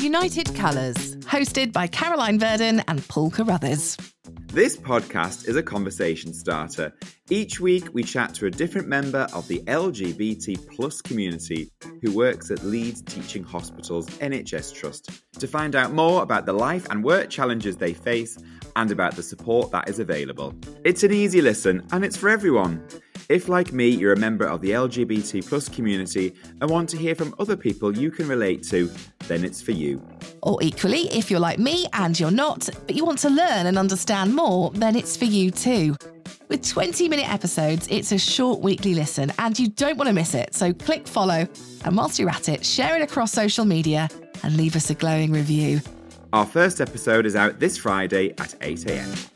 United Colours, hosted by Caroline Verdon and Paul Carruthers. This podcast is a conversation starter. Each week, we chat to a different member of the LGBT plus community who works at Leeds Teaching Hospitals NHS Trust to find out more about the life and work challenges they face and about the support that is available. It's an easy listen and it's for everyone. If, like me, you're a member of the LGBT plus community and want to hear from other people you can relate to, then it's for you. Or equally, if you're like me and you're not, but you want to learn and understand more, then it's for you too. With 20 minute episodes, it's a short weekly listen and you don't want to miss it. So click follow, and whilst you're at it, share it across social media and leave us a glowing review. Our first episode is out this Friday at 8am.